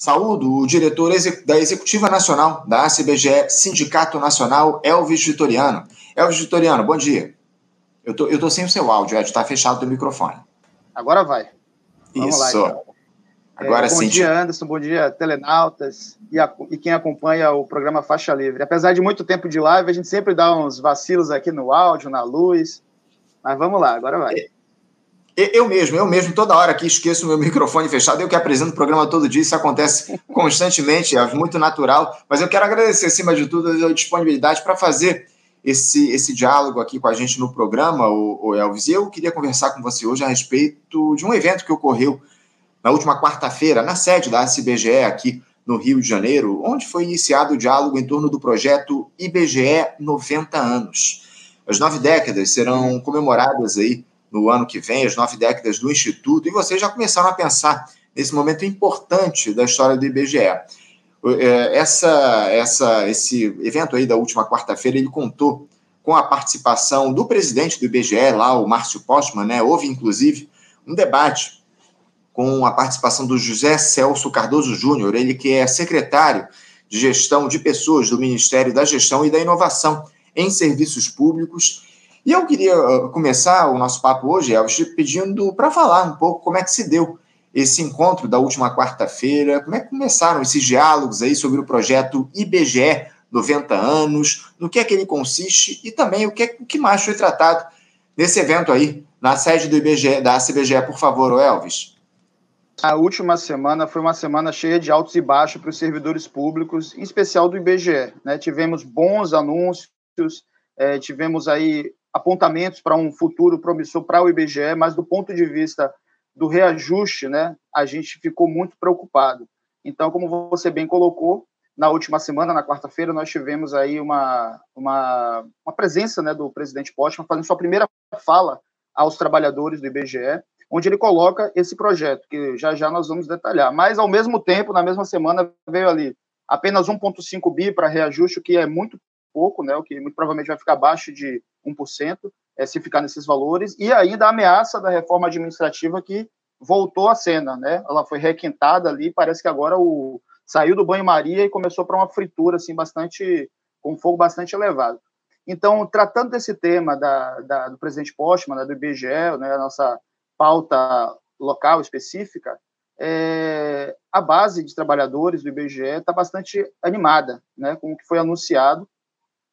Saúdo o diretor da Executiva Nacional da ACBGE, Sindicato Nacional, Elvis Vitoriano. Elvis Vitoriano, bom dia. Eu tô, eu tô sem o seu áudio, Ed, está fechado o microfone. Agora vai. Vamos Isso. Lá, então. Agora é, bom sim. Bom dia, Anderson. Bom dia, telenautas e, a, e, quem acompanha o programa Faixa Livre. Apesar de muito tempo de live, a gente sempre dá uns vacilos aqui no áudio, na luz. Mas vamos lá, agora vai. É. Eu mesmo, eu mesmo, toda hora aqui esqueço meu microfone fechado, eu que apresento o programa todo dia, isso acontece constantemente, é muito natural, mas eu quero agradecer, acima de tudo, a disponibilidade para fazer esse, esse diálogo aqui com a gente no programa, o, o Elvis. E eu queria conversar com você hoje a respeito de um evento que ocorreu na última quarta-feira, na sede da ACBGE, aqui no Rio de Janeiro, onde foi iniciado o diálogo em torno do projeto IBGE 90 anos. As nove décadas serão comemoradas aí no ano que vem, as nove décadas do Instituto, e vocês já começaram a pensar nesse momento importante da história do IBGE. É, essa, essa, esse evento aí da última quarta-feira, ele contou com a participação do presidente do IBGE, lá, o Márcio Postman, né? Houve, inclusive, um debate com a participação do José Celso Cardoso Júnior, ele que é secretário de Gestão de Pessoas do Ministério da Gestão e da Inovação em Serviços Públicos, e eu queria ah, começar o nosso papo hoje, Elvis, pedindo para falar um pouco como é que se deu esse encontro da última quarta-feira, como é que começaram esses diálogos aí sobre o projeto IBGE 90 anos, no que é que ele consiste e também o que, é, o que mais foi tratado nesse evento aí, na sede do IBGE, da CBGE, por favor, Elvis. A última semana foi uma semana cheia de altos e baixos para os servidores públicos, em especial do IBGE. Né? Tivemos bons anúncios, é, tivemos aí apontamentos para um futuro promissor para o IBGE, mas do ponto de vista do reajuste, né, a gente ficou muito preocupado. Então, como você bem colocou, na última semana, na quarta-feira, nós tivemos aí uma, uma, uma presença né, do presidente Postman fazendo sua primeira fala aos trabalhadores do IBGE, onde ele coloca esse projeto, que já já nós vamos detalhar. Mas, ao mesmo tempo, na mesma semana, veio ali apenas 1,5 bi para reajuste, o que é muito pouco, né, o que muito provavelmente vai ficar abaixo de 1%, é, se ficar nesses valores, e ainda a ameaça da reforma administrativa que voltou à cena, né? Ela foi requintada ali, parece que agora o saiu do banho-maria e começou para uma fritura assim bastante com fogo bastante elevado. Então, tratando desse tema da, da do presidente Postman, né, do IBGE, né, a nossa pauta local específica, é, a base de trabalhadores do IBGE está bastante animada né, com o que foi anunciado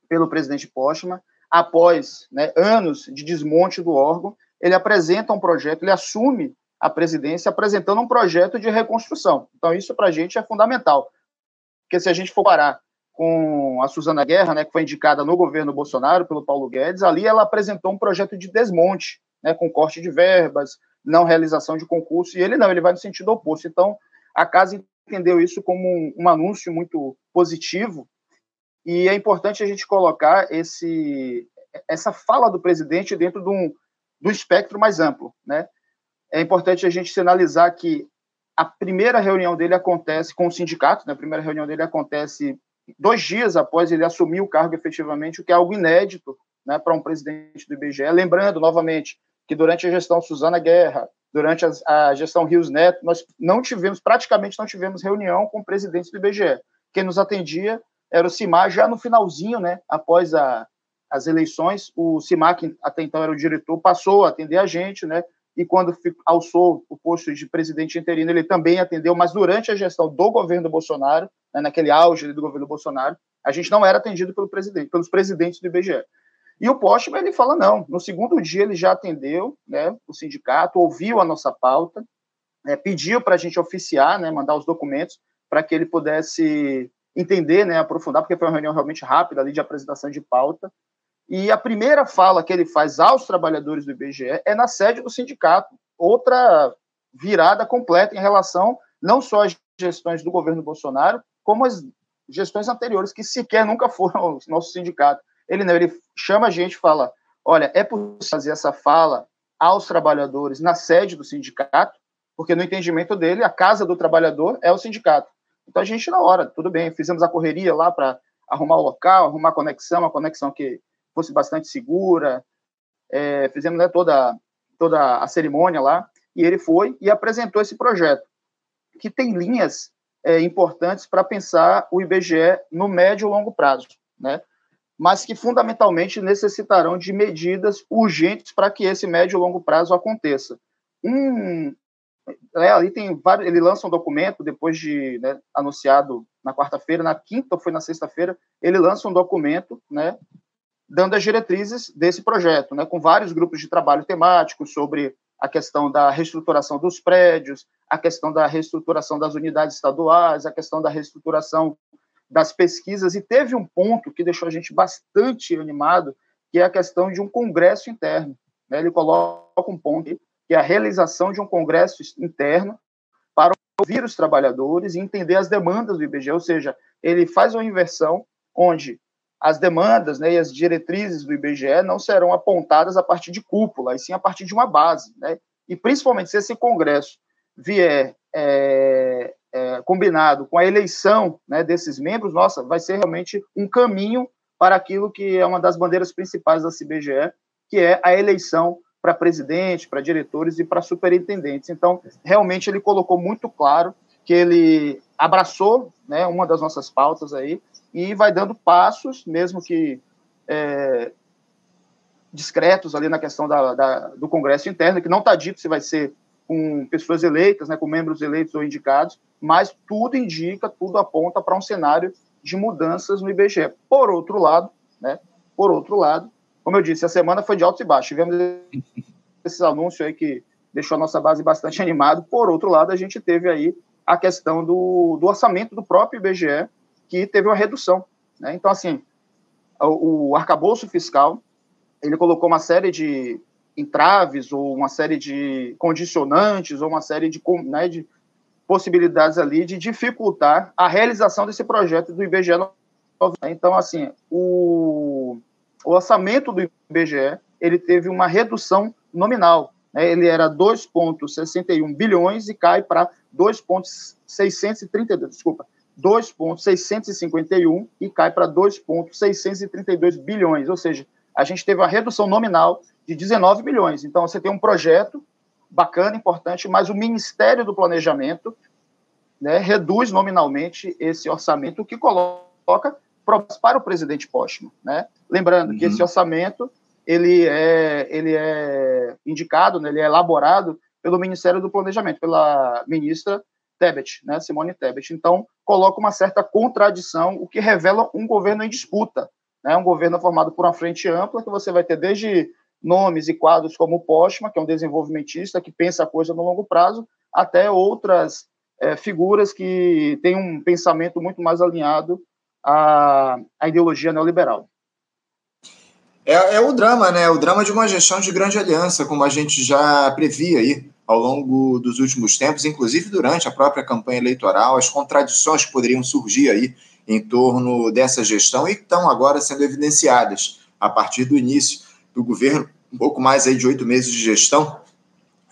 pelo presidente Postman, após né, anos de desmonte do órgão, ele apresenta um projeto, ele assume a presidência apresentando um projeto de reconstrução. Então, isso para a gente é fundamental. Porque se a gente for parar com a Suzana Guerra, né, que foi indicada no governo Bolsonaro pelo Paulo Guedes, ali ela apresentou um projeto de desmonte, né, com corte de verbas, não realização de concurso, e ele não, ele vai no sentido oposto. Então, a casa entendeu isso como um, um anúncio muito positivo e é importante a gente colocar esse, essa fala do presidente dentro de um, do espectro mais amplo. Né? É importante a gente sinalizar que a primeira reunião dele acontece com o sindicato, né? a primeira reunião dele acontece dois dias após ele assumir o cargo efetivamente, o que é algo inédito né, para um presidente do IBGE. Lembrando, novamente, que durante a gestão Suzana Guerra, durante a, a gestão Rios Neto, nós não tivemos, praticamente não tivemos reunião com o presidente do IBGE. Quem nos atendia era o CIMAR, já no finalzinho, né, após a, as eleições, o CIMAR, que até então era o diretor, passou a atender a gente, né, e quando alçou o posto de presidente interino, ele também atendeu, mas durante a gestão do governo Bolsonaro, né, naquele auge do governo Bolsonaro, a gente não era atendido pelo presidente, pelos presidentes do IBGE. E o Postman, ele fala não, no segundo dia ele já atendeu né, o sindicato, ouviu a nossa pauta, né, pediu para a gente oficiar, né, mandar os documentos, para que ele pudesse entender, né, aprofundar, porque foi uma reunião realmente rápida ali de apresentação de pauta. E a primeira fala que ele faz aos trabalhadores do IBGE é na sede do sindicato. Outra virada completa em relação não só às gestões do governo Bolsonaro, como as gestões anteriores, que sequer nunca foram o nosso sindicato. Ele não, ele chama a gente e fala: olha, é possível fazer essa fala aos trabalhadores na sede do sindicato, porque no entendimento dele, a casa do trabalhador é o sindicato. Então a gente, na hora, tudo bem, fizemos a correria lá para arrumar o local, arrumar a conexão, uma conexão que fosse bastante segura, é, fizemos né, toda, toda a cerimônia lá, e ele foi e apresentou esse projeto, que tem linhas é, importantes para pensar o IBGE no médio e longo prazo, né? mas que fundamentalmente necessitarão de medidas urgentes para que esse médio e longo prazo aconteça. Um, é, ali tem vários, ele lança um documento depois de né, anunciado na quarta-feira, na quinta ou foi na sexta-feira, ele lança um documento, né, dando as diretrizes desse projeto, né, com vários grupos de trabalho temáticos sobre a questão da reestruturação dos prédios, a questão da reestruturação das unidades estaduais, a questão da reestruturação das pesquisas, e teve um ponto que deixou a gente bastante animado, que é a questão de um congresso interno. Né? Ele coloca um ponto que é a realização de um congresso interno para ouvir os trabalhadores e entender as demandas do IBGE, ou seja, ele faz uma inversão onde as demandas né, e as diretrizes do IBGE não serão apontadas a partir de cúpula, e sim a partir de uma base. Né? E principalmente se esse congresso vier é, é, combinado com a eleição né, desses membros, nossa, vai ser realmente um caminho para aquilo que é uma das bandeiras principais da CBGE, que é a eleição para presidente, para diretores e para superintendentes. Então, realmente ele colocou muito claro que ele abraçou né, uma das nossas pautas aí e vai dando passos, mesmo que é, discretos ali na questão da, da, do Congresso interno, que não está dito se vai ser com pessoas eleitas, né, com membros eleitos ou indicados, mas tudo indica, tudo aponta para um cenário de mudanças no IBGE. Por outro lado, né, por outro lado, como eu disse, a semana foi de altos e baixos. Tivemos esses anúncios aí que deixou a nossa base bastante animada. Por outro lado, a gente teve aí a questão do, do orçamento do próprio IBGE, que teve uma redução. Né? Então, assim, o, o arcabouço fiscal, ele colocou uma série de entraves ou uma série de condicionantes ou uma série de, né, de possibilidades ali de dificultar a realização desse projeto do IBGE. Então, assim, o, o orçamento do IBGE ele teve uma redução nominal. Né? Ele era 2,61 bilhões e cai para 2,632, desculpa, 2,651 e cai para 2,632 bilhões. Ou seja, a gente teve uma redução nominal de 19 bilhões. Então, você tem um projeto bacana, importante, mas o Ministério do Planejamento né, reduz nominalmente esse orçamento, que coloca para o presidente Postman, né? Lembrando uhum. que esse orçamento ele é, ele é indicado, né, ele é elaborado pelo Ministério do Planejamento, pela ministra Tebet, né, Simone Tebet. Então, coloca uma certa contradição, o que revela um governo em disputa, né, um governo formado por uma frente ampla, que você vai ter desde nomes e quadros como o Postman, que é um desenvolvimentista que pensa a coisa no longo prazo, até outras é, figuras que têm um pensamento muito mais alinhado a, a ideologia neoliberal. É, é, o drama, né? O drama de uma gestão de grande aliança, como a gente já previa aí ao longo dos últimos tempos, inclusive durante a própria campanha eleitoral, as contradições que poderiam surgir aí em torno dessa gestão e estão agora sendo evidenciadas a partir do início do governo, um pouco mais aí de oito meses de gestão.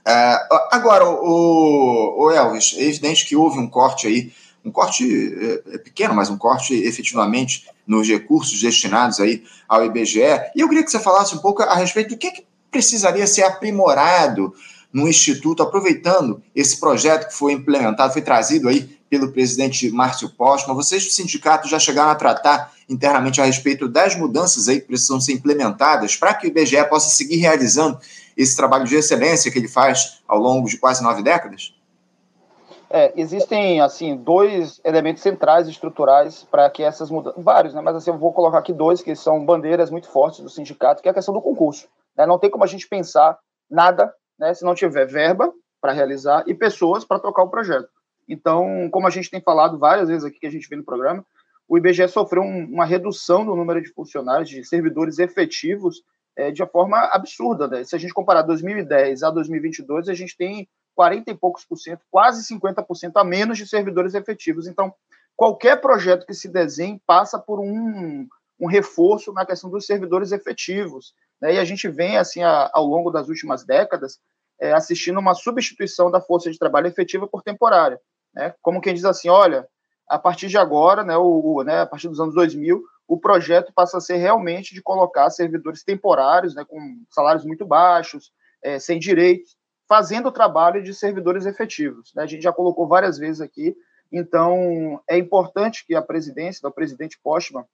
Uh, agora, o, o Elvis, é evidente que houve um corte aí um corte é, é, pequeno, mas um corte efetivamente nos recursos destinados aí ao IBGE. E eu queria que você falasse um pouco a respeito do que, que precisaria ser aprimorado no Instituto, aproveitando esse projeto que foi implementado, foi trazido aí pelo presidente Márcio Postma. Vocês do sindicato já chegaram a tratar internamente a respeito das mudanças aí que precisam ser implementadas para que o IBGE possa seguir realizando esse trabalho de excelência que ele faz ao longo de quase nove décadas? É, existem, assim, dois elementos centrais estruturais para que essas mudanças, vários, né, mas assim, eu vou colocar aqui dois que são bandeiras muito fortes do sindicato, que é a questão do concurso. Né? Não tem como a gente pensar nada né, se não tiver verba para realizar e pessoas para tocar o projeto. Então, como a gente tem falado várias vezes aqui que a gente vê no programa, o IBGE sofreu um, uma redução no número de funcionários, de servidores efetivos, é, de uma forma absurda. Né? Se a gente comparar 2010 a 2022, a gente tem 40 e poucos por cento, quase 50% a menos de servidores efetivos. Então, qualquer projeto que se desenhe passa por um, um reforço na questão dos servidores efetivos. Né? E a gente vem, assim, a, ao longo das últimas décadas, é, assistindo uma substituição da força de trabalho efetiva por temporária. Né? Como quem diz assim, olha, a partir de agora, né, o, o, né, a partir dos anos 2000, o projeto passa a ser realmente de colocar servidores temporários, né, com salários muito baixos, é, sem direitos, fazendo o trabalho de servidores efetivos. Né? A gente já colocou várias vezes aqui Então, é importante que a presidência, o presidente Postman,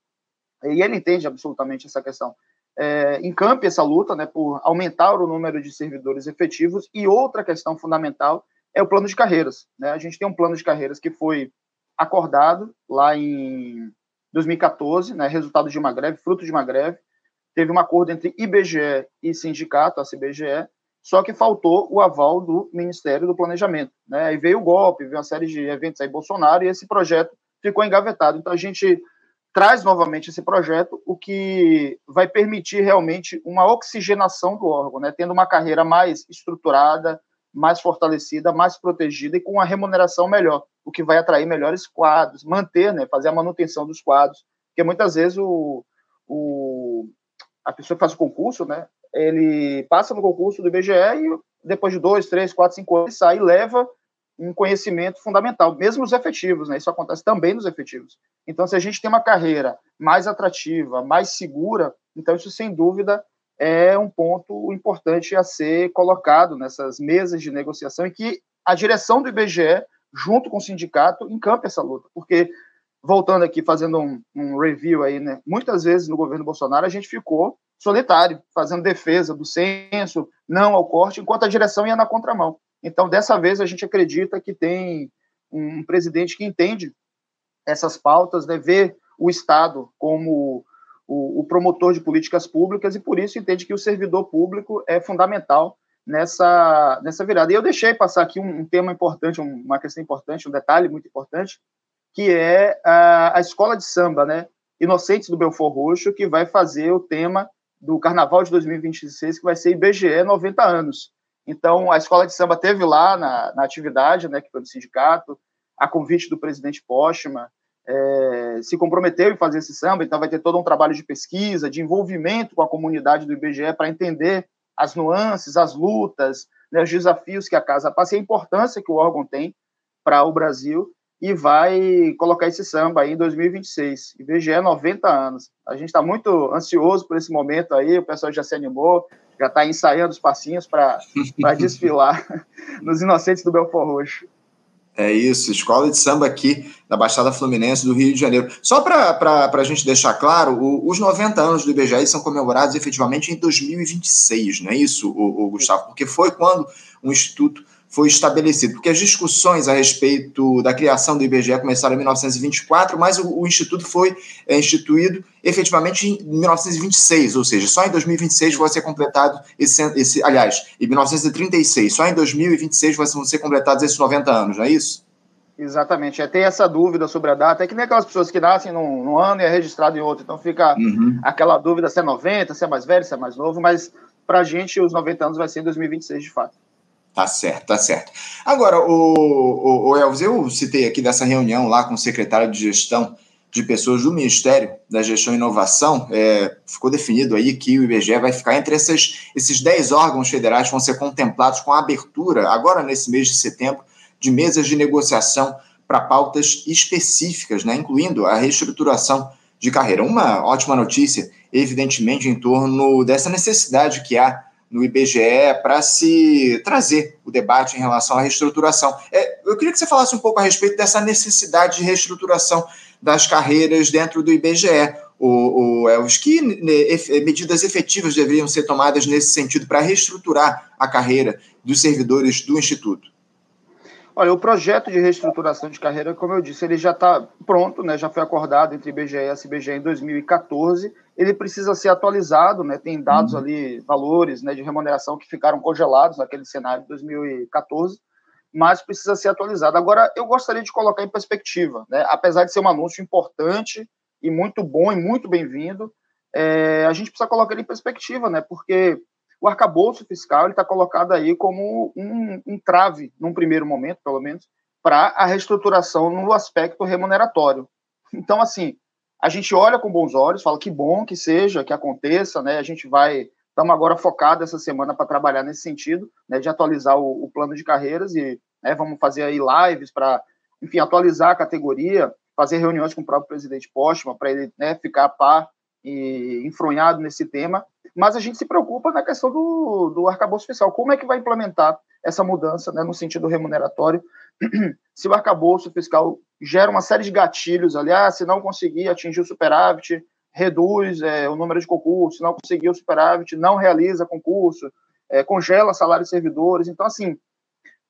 e ele entende absolutamente essa questão, é, encampe essa luta né, por aumentar o número de servidores efetivos. E outra questão fundamental é o plano de carreiras. Né? A gente tem um plano de carreiras que foi acordado lá em 2014, né, resultado de uma greve, fruto de uma greve. Teve um acordo entre IBGE e sindicato, a CBGE, só que faltou o aval do Ministério do Planejamento. Né? Aí veio o golpe, veio uma série de eventos aí Bolsonaro, e esse projeto ficou engavetado. Então a gente traz novamente esse projeto, o que vai permitir realmente uma oxigenação do órgão, né? tendo uma carreira mais estruturada, mais fortalecida, mais protegida e com uma remuneração melhor, o que vai atrair melhores quadros, manter, né, fazer a manutenção dos quadros, porque muitas vezes o, o, a pessoa que faz o concurso, né, ele passa no concurso do IBGE e depois de dois, três, quatro, cinco anos sai e leva um conhecimento fundamental, mesmo os efetivos, né? Isso acontece também nos efetivos. Então, se a gente tem uma carreira mais atrativa, mais segura, então isso sem dúvida é um ponto importante a ser colocado nessas mesas de negociação e que a direção do IBGE, junto com o sindicato, encampe essa luta, porque voltando aqui, fazendo um, um review aí, né? Muitas vezes no governo Bolsonaro a gente ficou solitário, fazendo defesa do censo, não ao corte, enquanto a direção ia na contramão. Então, dessa vez, a gente acredita que tem um presidente que entende essas pautas, né, vê o Estado como o, o, promotor de políticas públicas e, por isso, entende que o servidor público é fundamental nessa, nessa virada. E eu deixei passar aqui um, um tema importante, uma questão importante, um detalhe muito importante, que é a, a escola de samba, né? Inocentes do Belfor Roxo, que vai fazer o tema do Carnaval de 2026, que vai ser IBGE 90 anos. Então, a escola de samba teve lá na, na atividade, né, que foi do sindicato, a convite do presidente Postman, é, se comprometeu em fazer esse samba, então vai ter todo um trabalho de pesquisa, de envolvimento com a comunidade do IBGE para entender as nuances, as lutas, né, os desafios que a casa passa e a importância que o órgão tem para o Brasil e vai colocar esse samba aí em 2026. IBGE 90 anos. A gente está muito ansioso por esse momento aí, o pessoal já se animou, já está ensaiando os passinhos para desfilar nos Inocentes do Belfor Roxo. É isso, escola de samba aqui da Baixada Fluminense do Rio de Janeiro. Só para a gente deixar claro, o, os 90 anos do IBGE são comemorados efetivamente em 2026, não é isso, o, o Gustavo? Porque foi quando o Instituto foi estabelecido, porque as discussões a respeito da criação do IBGE começaram em 1924, mas o, o Instituto foi é, instituído efetivamente em 1926, ou seja, só em 2026 vai ser completado esse, esse aliás, em 1936, só em 2026 vão ser completados esses 90 anos, não é isso? Exatamente, é ter essa dúvida sobre a data, é que nem aquelas pessoas que nascem num, num ano e é registrado em outro, então fica uhum. aquela dúvida se é 90, se é mais velho, se é mais novo, mas para a gente os 90 anos vai ser em 2026 de fato. Tá certo, tá certo. Agora, o, o, o, Elvis, eu citei aqui dessa reunião lá com o secretário de gestão de pessoas do Ministério da Gestão e Inovação, é, ficou definido aí que o IBGE vai ficar entre essas, esses 10 órgãos federais que vão ser contemplados com a abertura, agora nesse mês de setembro, de mesas de negociação para pautas específicas, né, incluindo a reestruturação de carreira. Uma ótima notícia, evidentemente, em torno dessa necessidade que há no IBGE para se trazer o debate em relação à reestruturação. É, eu queria que você falasse um pouco a respeito dessa necessidade de reestruturação das carreiras dentro do IBGE. O, o Elvis, que né, medidas efetivas deveriam ser tomadas nesse sentido para reestruturar a carreira dos servidores do Instituto? Olha, o projeto de reestruturação de carreira, como eu disse, ele já está pronto, né, já foi acordado entre IBGE e SBGE em 2014. Ele precisa ser atualizado, né, tem dados uhum. ali, valores né, de remuneração que ficaram congelados naquele cenário de 2014, mas precisa ser atualizado. Agora, eu gostaria de colocar em perspectiva, né, apesar de ser um anúncio importante e muito bom e muito bem-vindo, é, a gente precisa colocar ele em perspectiva, né, porque o arcabouço fiscal está colocado aí como um, um trave, num primeiro momento, pelo menos, para a reestruturação no aspecto remuneratório. Então, assim, a gente olha com bons olhos, fala que bom que seja, que aconteça, né? A gente vai, estamos agora focados essa semana para trabalhar nesse sentido, né? De atualizar o, o plano de carreiras e né, vamos fazer aí lives para, enfim, atualizar a categoria, fazer reuniões com o próprio presidente Postman para ele né, ficar a par e enfronhado nesse tema mas a gente se preocupa na questão do, do arcabouço fiscal. Como é que vai implementar essa mudança né, no sentido remuneratório se o arcabouço fiscal gera uma série de gatilhos ali, ah, se não conseguir atingir o superávit, reduz é, o número de concursos, se não conseguir o superávit, não realiza concurso, é, congela salários servidores. Então, assim,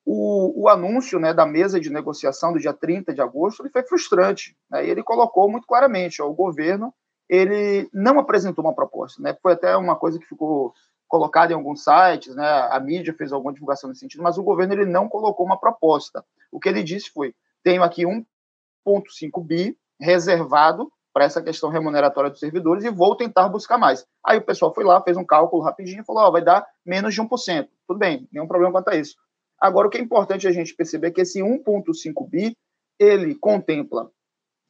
o, o, anúncio né, da mesa de negociação do dia 30 de agosto ele foi frustrante. Né, e ele colocou muito claramente: ó, o governo ele não apresentou uma proposta. Né, foi até uma coisa que ficou colocada em alguns sites, né, a mídia fez alguma divulgação nesse sentido, mas o governo ele não colocou uma proposta. O que ele disse foi: tenho aqui 1,5 bi reservado para essa questão remuneratória dos servidores e vou tentar buscar mais. Aí o pessoal foi lá, fez um cálculo rapidinho e falou: ó, vai dar menos de 1%. Tudo bem, nenhum problema quanto a isso. Agora, o que é importante a gente perceber é que esse 1,5 bi, ele contempla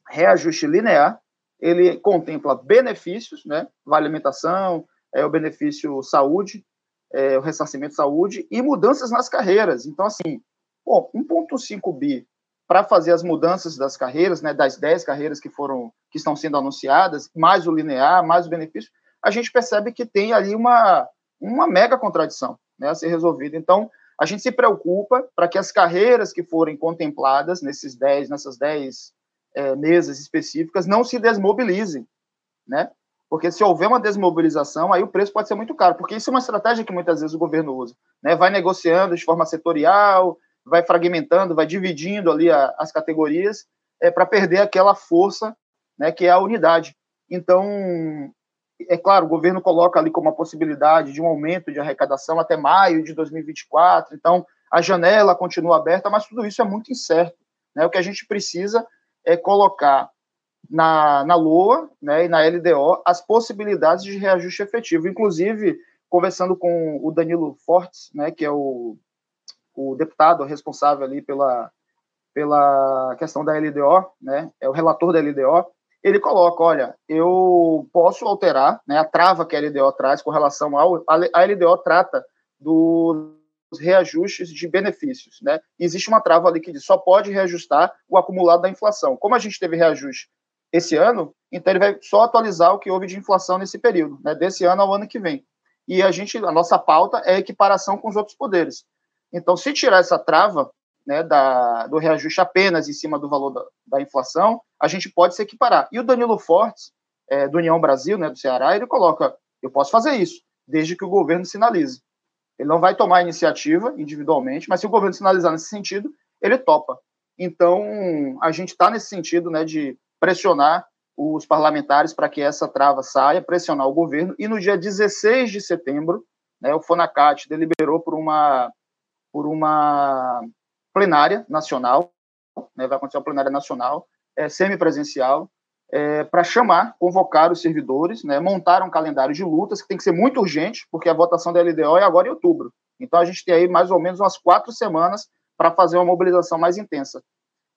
reajuste linear, ele contempla benefícios, né, vale alimentação, é, o benefício saúde, é, o ressarcimento saúde e mudanças nas carreiras. Então, assim, bom, 1,5 bi para fazer as mudanças das carreiras, né, das 10 carreiras que foram que estão sendo anunciadas, mais o linear, mais o benefício, a gente percebe que tem ali uma, uma mega contradição né, a ser resolvida. Então, a gente se preocupa para que as carreiras que forem contempladas nesses 10, nessas 10 é, mesas específicas não se desmobilizem, né? Porque se houver uma desmobilização, aí o preço pode ser muito caro, porque isso é uma estratégia que muitas vezes o governo usa, né? Vai negociando de forma setorial, vai fragmentando, vai dividindo ali a, as categorias é, para perder aquela força, né? Que é a unidade. Então, é claro, o governo coloca ali como uma possibilidade de um aumento de arrecadação até maio de 2024, então a janela continua aberta, mas tudo isso é muito incerto. Né? O que a gente precisa é colocar na, na LOA né, e na LDO as possibilidades de reajuste efetivo. Inclusive, conversando com o Danilo Fortes, né, que é o, o deputado responsável ali pela, pela questão da LDO, né, é o relator da LDO, ele coloca, olha, eu posso alterar né, a trava que a LDO traz com relação ao... A LDO trata dos reajustes de benefícios, né? Existe uma trava ali que diz, só pode reajustar o acumulado da inflação. Como a gente teve reajuste esse ano, então ele vai só atualizar o que houve de inflação nesse período, né? Desse ano ao ano que vem. E a gente, a nossa pauta é equiparação com os outros poderes. Então, se tirar essa trava, né, da, do reajuste apenas em cima do valor da, da, inflação, a gente pode se equiparar. E o Danilo Fortes, é, do União Brasil, né, do Ceará, ele coloca: eu posso fazer isso, desde que o governo sinalize. Ele não vai tomar iniciativa individualmente, mas se o governo sinalizar nesse sentido, ele topa. Então, a gente está nesse sentido né, de pressionar os parlamentares para que essa trava saia, pressionar o governo, e no dia 16 de setembro, né, o Fonacat deliberou por uma, por uma plenária nacional, né, vai acontecer uma plenária nacional, é, semipresencial, é, para chamar, convocar os servidores, né, montar um calendário de lutas que tem que ser muito urgente, porque a votação da LDO é agora em outubro. Então a gente tem aí mais ou menos umas quatro semanas para fazer uma mobilização mais intensa.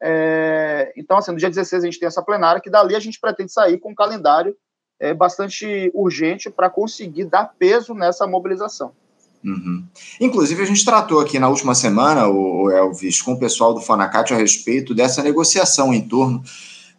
É, então, assim, no dia 16 a gente tem essa plenária, que dali a gente pretende sair com um calendário é, bastante urgente para conseguir dar peso nessa mobilização. Uhum. Inclusive, a gente tratou aqui na última semana, o Elvis, com o pessoal do Fonacat a respeito dessa negociação em torno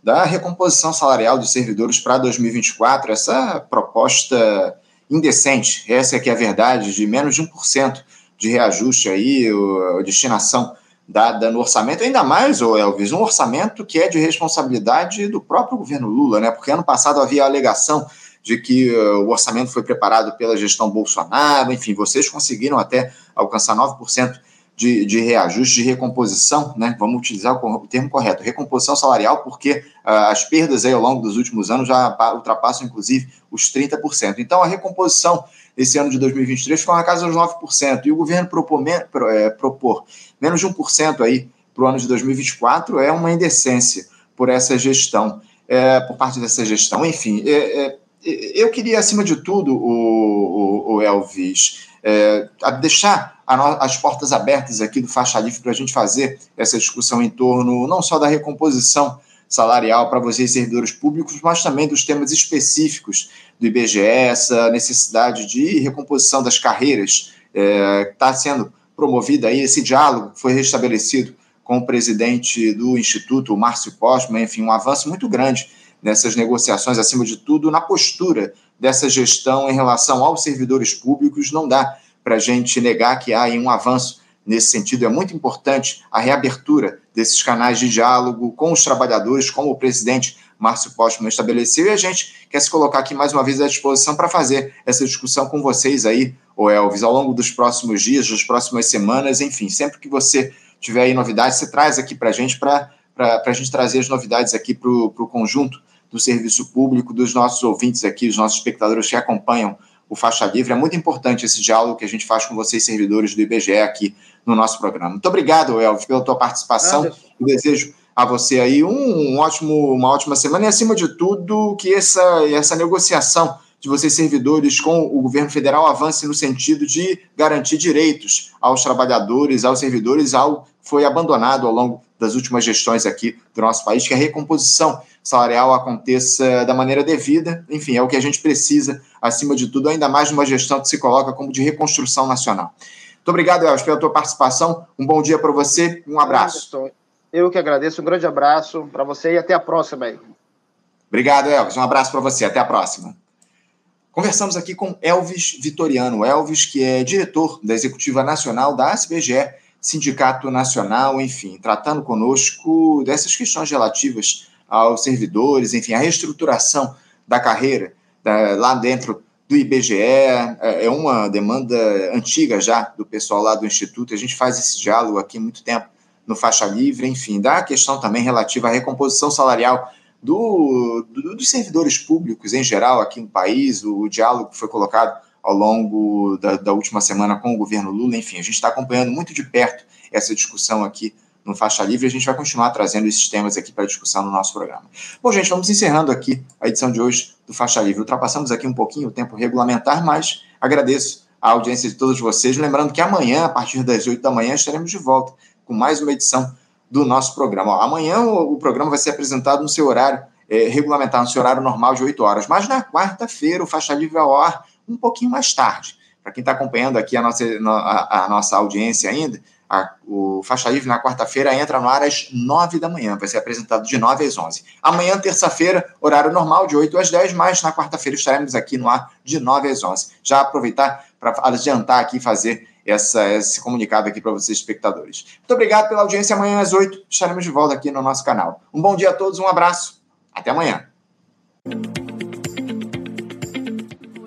da recomposição salarial dos servidores para 2024, essa proposta indecente, essa é que é a verdade, de menos de 1% de reajuste aí, a destinação dada no orçamento, ainda mais, o Elvis, um orçamento que é de responsabilidade do próprio governo Lula, né? Porque ano passado havia a alegação de que uh, o orçamento foi preparado pela gestão Bolsonaro, enfim, vocês conseguiram até alcançar 9% de, de reajuste, de recomposição, né? Vamos utilizar o, termo correto, recomposição salarial, porque uh, as perdas aí ao longo dos últimos anos já ultrapassam, inclusive, os 30%. Então, a recomposição esse ano de 2023 ficou na casa dos 9%, e o governo propor, é, propor menos de 1% aí para o ano de 2024 é uma indecência por essa gestão, é, por parte dessa gestão. Enfim, é, é eu queria, acima de tudo, o, o, o Elvis, é, deixar no, as portas abertas aqui do Faixa Livre para a gente fazer essa discussão em torno não só da recomposição salarial para vocês, servidores públicos, mas também dos temas específicos do IBGE, essa necessidade de recomposição das carreiras é, está sendo promovida aí, esse diálogo foi restabelecido com o presidente do Instituto, o Márcio Postman, enfim, um avanço muito grande nessas negociações, acima de tudo, na postura dessa gestão em relação aos servidores públicos. Não dá para a gente negar que há um avanço nesse sentido. É muito importante a reabertura desses canais de diálogo com os trabalhadores, como o presidente Márcio Postman estabeleceu, e a gente quer se colocar aqui mais uma vez à disposição para fazer essa discussão com vocês aí, o Elvis, ao longo dos próximos dias, das próximas semanas, enfim, sempre que você tiver aí novidades, você traz aqui para a gente, para a gente trazer as novidades aqui para o conjunto do serviço público, dos nossos ouvintes aqui, os nossos espectadores que acompanham o Faixa Livre. É muito importante esse diálogo que a gente faz com vocês, servidores do IBGE, aqui no nosso programa. Muito obrigado, Elvis, pela tua participação. Eu desejo a você aí um, um, ótimo, uma ótima semana e, acima de tudo, que essa, essa negociação de vocês, servidores, com o governo federal avance no sentido de garantir direitos aos trabalhadores, aos servidores, que foi abandonado ao longo das últimas gestões aqui do nosso país, que a recomposição salarial aconteça da maneira devida. Enfim, é o que a gente precisa, acima de tudo, ainda mais numa gestão que se coloca como de reconstrução nacional. Muito obrigado, Elvis, pela tua participação. Um bom dia para você, um abraço. Eu que agradeço, um grande abraço para você e até a próxima aí. Obrigado, Elvis. Um abraço para você, até a próxima. Conversamos aqui com Elvis Vitoriano. Elvis, que é diretor da Executiva Nacional da ASBGE, Sindicato Nacional, enfim, tratando conosco dessas questões relativas aos servidores, enfim, a reestruturação da carreira da, lá dentro do IBGE, é, é uma demanda antiga já do pessoal lá do Instituto, a gente faz esse diálogo aqui há muito tempo no Faixa Livre, enfim, da questão também relativa à recomposição salarial do, do, dos servidores públicos em geral aqui no país, o, o diálogo que foi colocado ao longo da, da, última semana com o governo Lula. Enfim, a gente está acompanhando muito de perto essa discussão aqui no Faixa Livre a gente vai continuar trazendo esses temas aqui para discussão no nosso programa. Bom, gente, vamos encerrando aqui a edição de hoje do Faixa Livre. Ultrapassamos aqui um pouquinho o tempo regulamentar, mas agradeço a audiência de todos vocês. Lembrando que amanhã, a partir das 8 da manhã, estaremos de volta com mais uma edição do nosso programa. Ó, amanhã o, o, programa vai ser apresentado no seu horário é, regulamentar, no seu horário normal de 8 horas, mas na quarta-feira o Faixa Livre ao ar um pouquinho mais tarde. Para quem está acompanhando aqui a nossa, a, a nossa audiência ainda, a, o Faixa Livre na quarta-feira entra no ar às 9 da manhã, vai ser apresentado de 9 às 11. Amanhã, terça-feira, horário normal de 8 às 10, mas na quarta-feira estaremos aqui no ar de 9 às 11. Já aproveitar para adiantar aqui fazer essa, esse comunicado aqui para vocês, espectadores. Muito obrigado pela audiência. Amanhã às 8 estaremos de volta aqui no nosso canal. Um bom dia a todos, um abraço. Até amanhã.